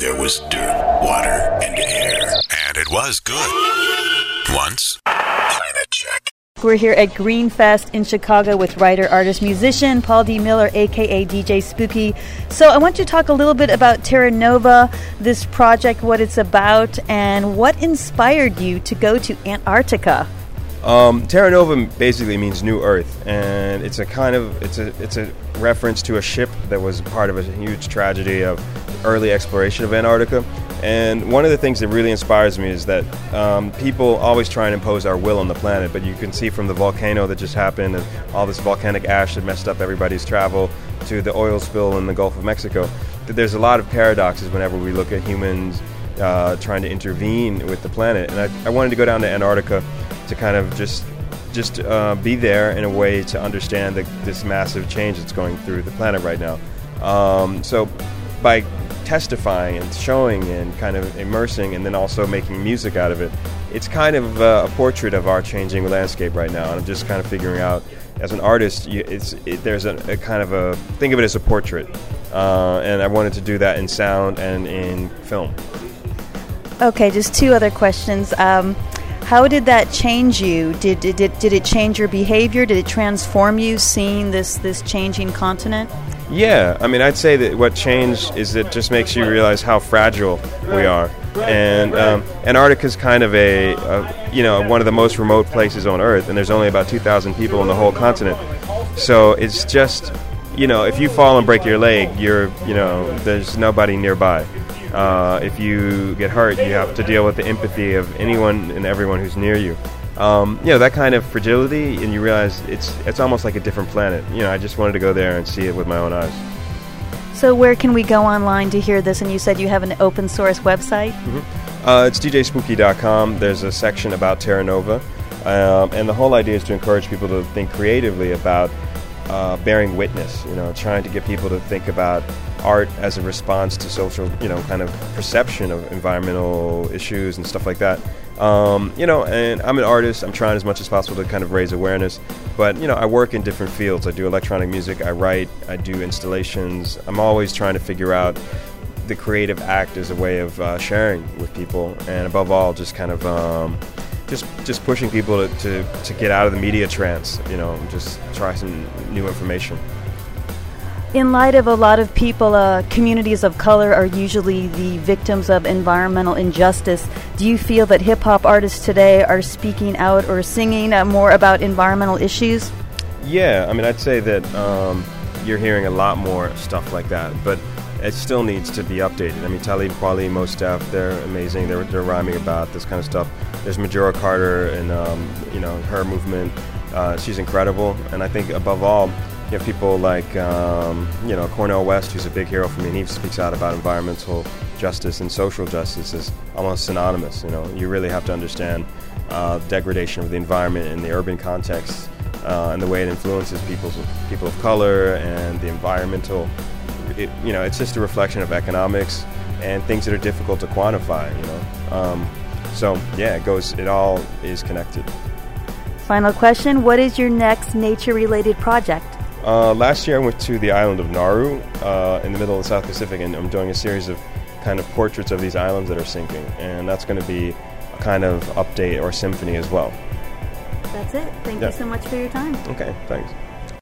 there was dirt, water, and air. And it was good. Once. Planet check. We're here at Greenfest in Chicago with writer, artist, musician Paul D. Miller, aka DJ Spooky. So, I want you to talk a little bit about Terra Nova, this project, what it's about, and what inspired you to go to Antarctica. Um, Terra Nova basically means New Earth, and it's a kind of it's a it's a reference to a ship that was part of a huge tragedy of early exploration of Antarctica. And one of the things that really inspires me is that um, people always try and impose our will on the planet, but you can see from the volcano that just happened and all this volcanic ash that messed up everybody's travel to the oil spill in the Gulf of Mexico that there's a lot of paradoxes whenever we look at humans uh, trying to intervene with the planet. And I, I wanted to go down to Antarctica to kind of just just uh, be there in a way to understand the, this massive change that's going through the planet right now. Um, so by testifying and showing and kind of immersing and then also making music out of it, it's kind of uh, a portrait of our changing landscape right now. And I'm just kind of figuring out, as an artist, you, it's it, there's a, a, kind of a think of it as a portrait, uh, and I wanted to do that in sound and in film. Okay, just two other questions. Um, how did that change you? Did, did, it, did it change your behavior? Did it transform you seeing this, this changing continent? Yeah, I mean, I'd say that what changed is it just makes you realize how fragile we are. And um, Antarctica is kind of a, a, you know, one of the most remote places on Earth, and there's only about 2,000 people on the whole continent. So it's just, you know, if you fall and break your leg, you're, you know, there's nobody nearby. Uh, if you get hurt, you have to deal with the empathy of anyone and everyone who's near you. Um, you know that kind of fragility, and you realize it's it's almost like a different planet. You know, I just wanted to go there and see it with my own eyes. So, where can we go online to hear this? And you said you have an open source website. Mm-hmm. Uh, it's djspooky.com. There's a section about Terra Nova, um, and the whole idea is to encourage people to think creatively about uh, bearing witness. You know, trying to get people to think about art as a response to social, you know, kind of perception of environmental issues and stuff like that. Um, you know, and I'm an artist. I'm trying as much as possible to kind of raise awareness. But you know, I work in different fields. I do electronic music. I write. I do installations. I'm always trying to figure out the creative act as a way of uh, sharing with people, and above all, just kind of. Um, just, just pushing people to, to, to get out of the media trance, you know, just try some new information. In light of a lot of people, uh, communities of color are usually the victims of environmental injustice. Do you feel that hip hop artists today are speaking out or singing uh, more about environmental issues? Yeah, I mean, I'd say that um, you're hearing a lot more stuff like that, but it still needs to be updated. I mean, Talib Kweli, Mos Def, they're amazing. They're, they're rhyming about this kind of stuff. There's Majora Carter and, um, you know, her movement. Uh, she's incredible. And I think above all, you have people like um, you know Cornel West, who's a big hero for me, and he speaks out about environmental justice and social justice is almost synonymous. You know, you really have to understand uh, degradation of the environment in the urban context uh, and the way it influences people's people of color and the environmental. It, you know, it's just a reflection of economics and things that are difficult to quantify. You know, um, so yeah, it goes. It all is connected. Final question: What is your next nature-related project? Uh, last year I went to the island of Nauru uh, in the middle of the South Pacific, and I'm doing a series of kind of portraits of these islands that are sinking, and that's going to be a kind of update or symphony as well. That's it. Thank yeah. you so much for your time. Okay, thanks.